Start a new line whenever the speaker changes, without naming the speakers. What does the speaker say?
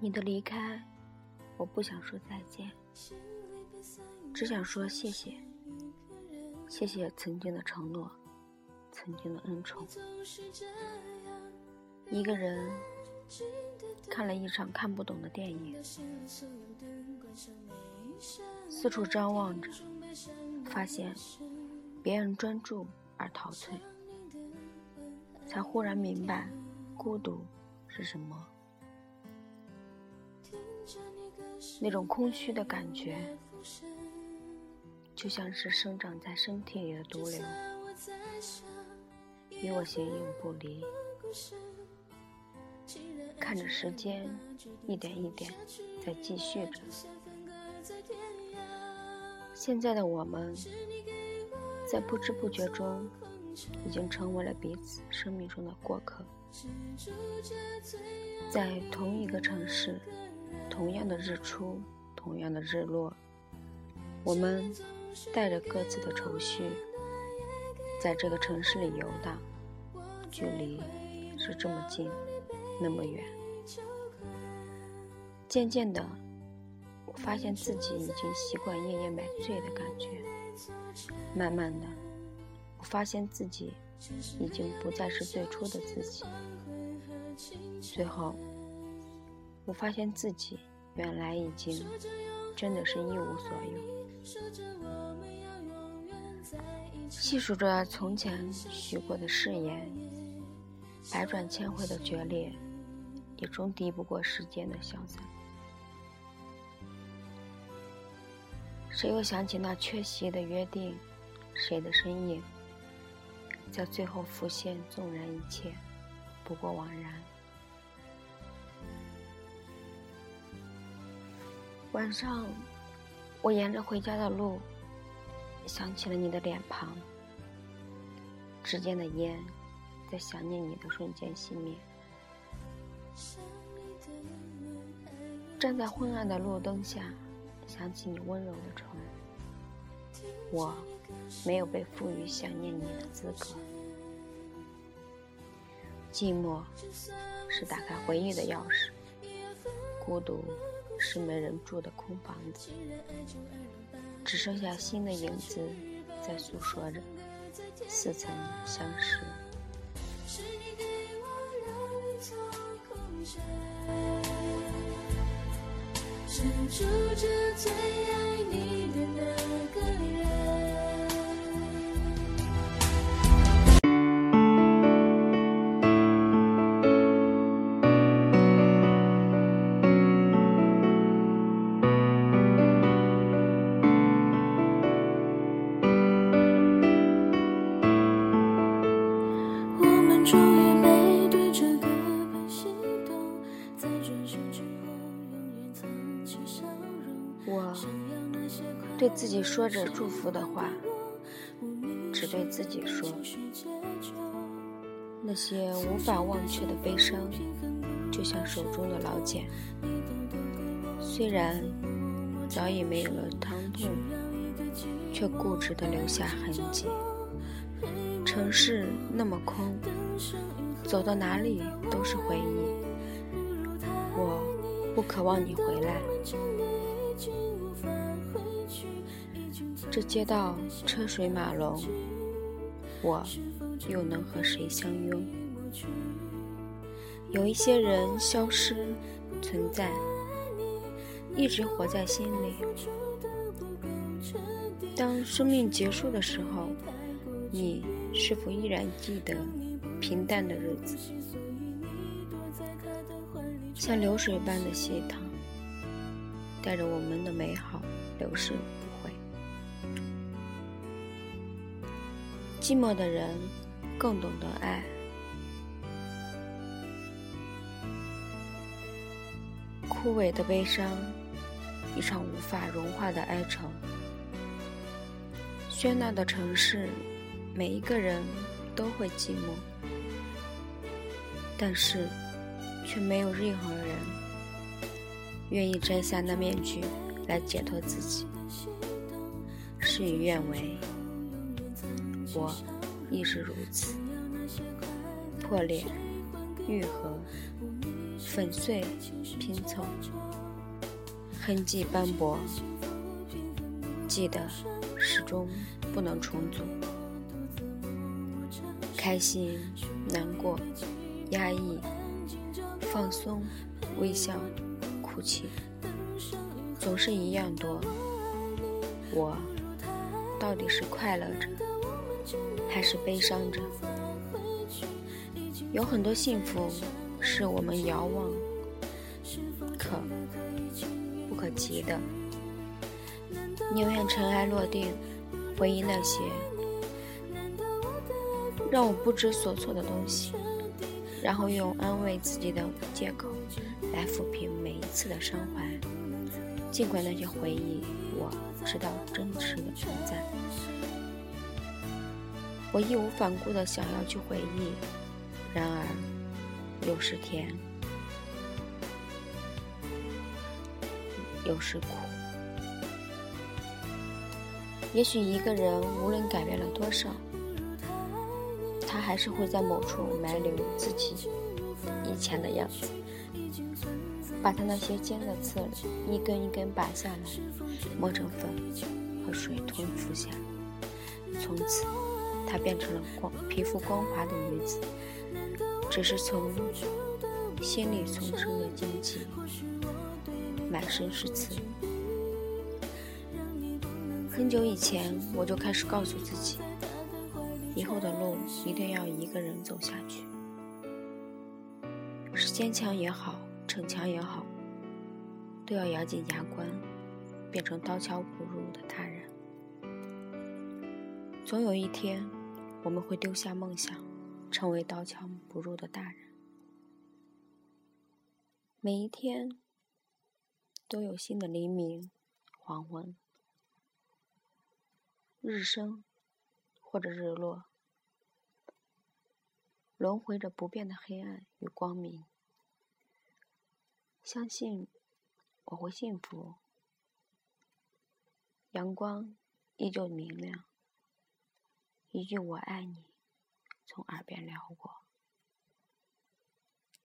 你的离开，我不想说再见，只想说谢谢，谢谢曾经的承诺，曾经的恩宠。一个人看了一场看不懂的电影，四处张望着，发现别人专注而陶醉，才忽然明白孤独是什么。那种空虚的感觉，就像是生长在身体里的毒瘤，与我形影不离。看着时间一点一点在继续着，现在的我们，在不知不觉中，已经成为了彼此生命中的过客，在同一个城市。同样的日出，同样的日落，我们带着各自的愁绪，在这个城市里游荡，距离是这么近，那么远。渐渐的，我发现自己已经习惯夜夜买醉的感觉。慢慢的，我发现自己已经不再是最初的自己。最后。我发现自己原来已经真的是一无所有。细数着从前许过的誓言，百转千回的决裂，也终敌不过时间的消散。谁又想起那缺席的约定？谁的身影在最后浮现？纵然一切不过枉然。晚上，我沿着回家的路，想起了你的脸庞，指尖的烟，在想念你的瞬间熄灭。站在昏暗的路灯下，想起你温柔的唇，我没有被赋予想念你的资格。寂寞是打开回忆的钥匙，孤独。是没人住的空房子，只剩下心的影子在诉说着似曾相识。数着最爱你。对自己说着祝福的话，只对自己说。那些无法忘却的悲伤，就像手中的老茧，虽然早已没有了疼痛，却固执地留下痕迹。城市那么空，走到哪里都是回忆。我不渴望你回来。这街道车水马龙，我又能和谁相拥？有一些人消失，存在，一直活在心里。当生命结束的时候，你是否依然记得平淡的日子？像流水般的溪淌，带着我们的美好流逝。寂寞的人更懂得爱，枯萎的悲伤，一场无法融化的哀愁。喧闹的城市，每一个人都会寂寞。但是却没有任何人愿意摘下那面具来解脱自己。事与愿违，我亦是如此。破裂、愈合、粉碎、拼凑，痕迹斑驳，记得始终不能重组。开心、难过、压抑、放松、微笑、哭泣，总是一样多。我到底是快乐着，还是悲伤着？有很多幸福是我们遥望可不可及的，宁愿尘埃落定，回忆那些。让我不知所措的东西，然后用安慰自己的借口来抚平每一次的伤怀。尽管那些回忆，我知道真实的存在，我义无反顾的想要去回忆。然而，有时甜，有时苦。也许一个人无论改变了多少。他还是会在某处埋留自己以前的样子，把他那些尖的刺一根一根拔下来，磨成粉和水吞服下。从此，她变成了光皮肤光滑的女子，只是从心里从生的荆棘，满身是刺。很久以前，我就开始告诉自己。以后的路一定要一个人走下去，是坚强也好，逞强也好，都要咬紧牙关，变成刀枪不入。总有一天，我们会丢下梦想，成为刀枪不入的大人。每一天都有新的黎明、黄昏、日升。或者日落，轮回着不变的黑暗与光明。相信我会幸福，阳光依旧明亮，一句“我爱你”从耳边撩过。